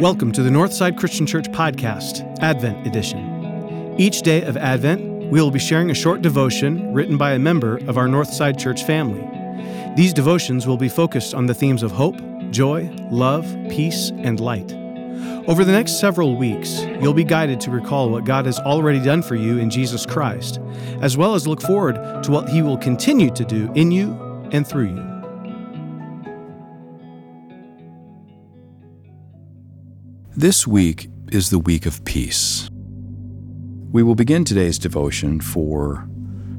Welcome to the Northside Christian Church Podcast, Advent Edition. Each day of Advent, we will be sharing a short devotion written by a member of our Northside Church family. These devotions will be focused on the themes of hope, joy, love, peace, and light. Over the next several weeks, you'll be guided to recall what God has already done for you in Jesus Christ, as well as look forward to what He will continue to do in you and through you. This week is the week of peace. We will begin today's devotion for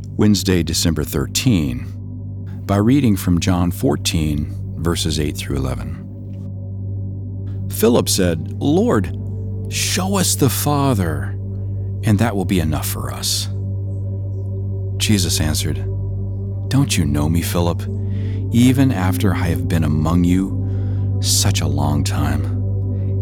Wednesday, December 13, by reading from John 14, verses 8 through 11. Philip said, Lord, show us the Father, and that will be enough for us. Jesus answered, Don't you know me, Philip, even after I have been among you such a long time?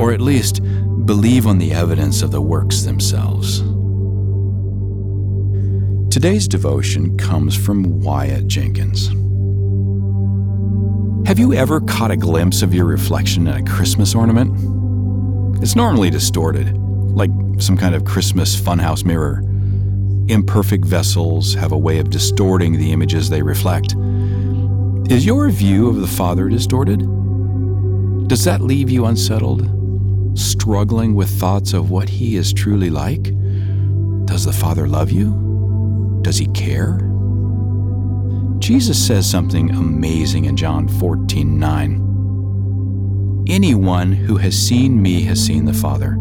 Or at least, believe on the evidence of the works themselves. Today's devotion comes from Wyatt Jenkins. Have you ever caught a glimpse of your reflection in a Christmas ornament? It's normally distorted, like some kind of Christmas funhouse mirror. Imperfect vessels have a way of distorting the images they reflect. Is your view of the Father distorted? Does that leave you unsettled? Struggling with thoughts of what He is truly like? Does the Father love you? Does He care? Jesus says something amazing in John 14 9. Anyone who has seen me has seen the Father.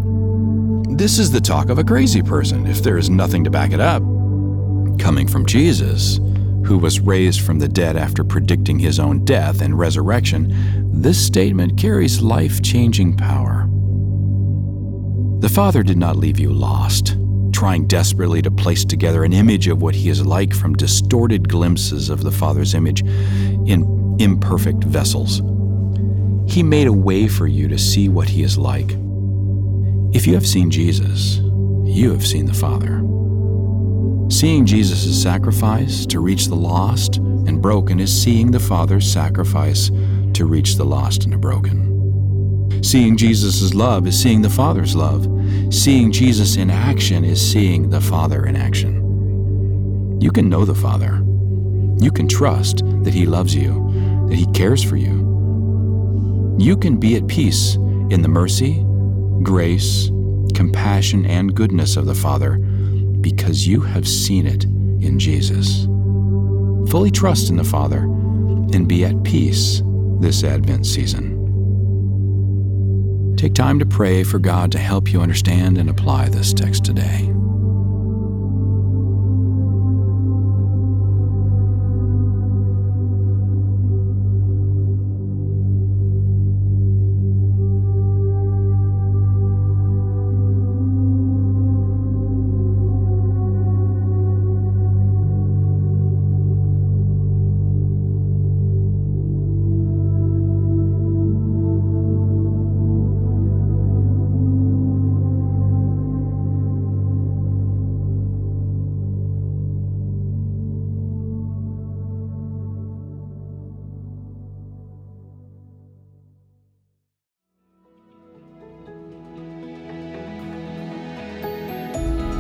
This is the talk of a crazy person if there is nothing to back it up. Coming from Jesus, who was raised from the dead after predicting his own death and resurrection, this statement carries life changing power. The Father did not leave you lost, trying desperately to place together an image of what He is like from distorted glimpses of the Father's image in imperfect vessels. He made a way for you to see what He is like. If you have seen Jesus, you have seen the Father. Seeing Jesus' sacrifice to reach the lost and broken is seeing the Father's sacrifice to reach the lost and the broken. Seeing Jesus' love is seeing the Father's love. Seeing Jesus in action is seeing the Father in action. You can know the Father. You can trust that He loves you, that He cares for you. You can be at peace in the mercy, grace, compassion, and goodness of the Father because you have seen it in Jesus. Fully trust in the Father and be at peace this Advent season. Take time to pray for God to help you understand and apply this text today.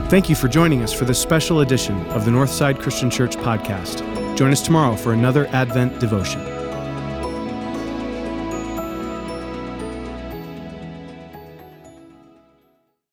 Thank you for joining us for this special edition of the Northside Christian Church podcast. Join us tomorrow for another Advent devotion.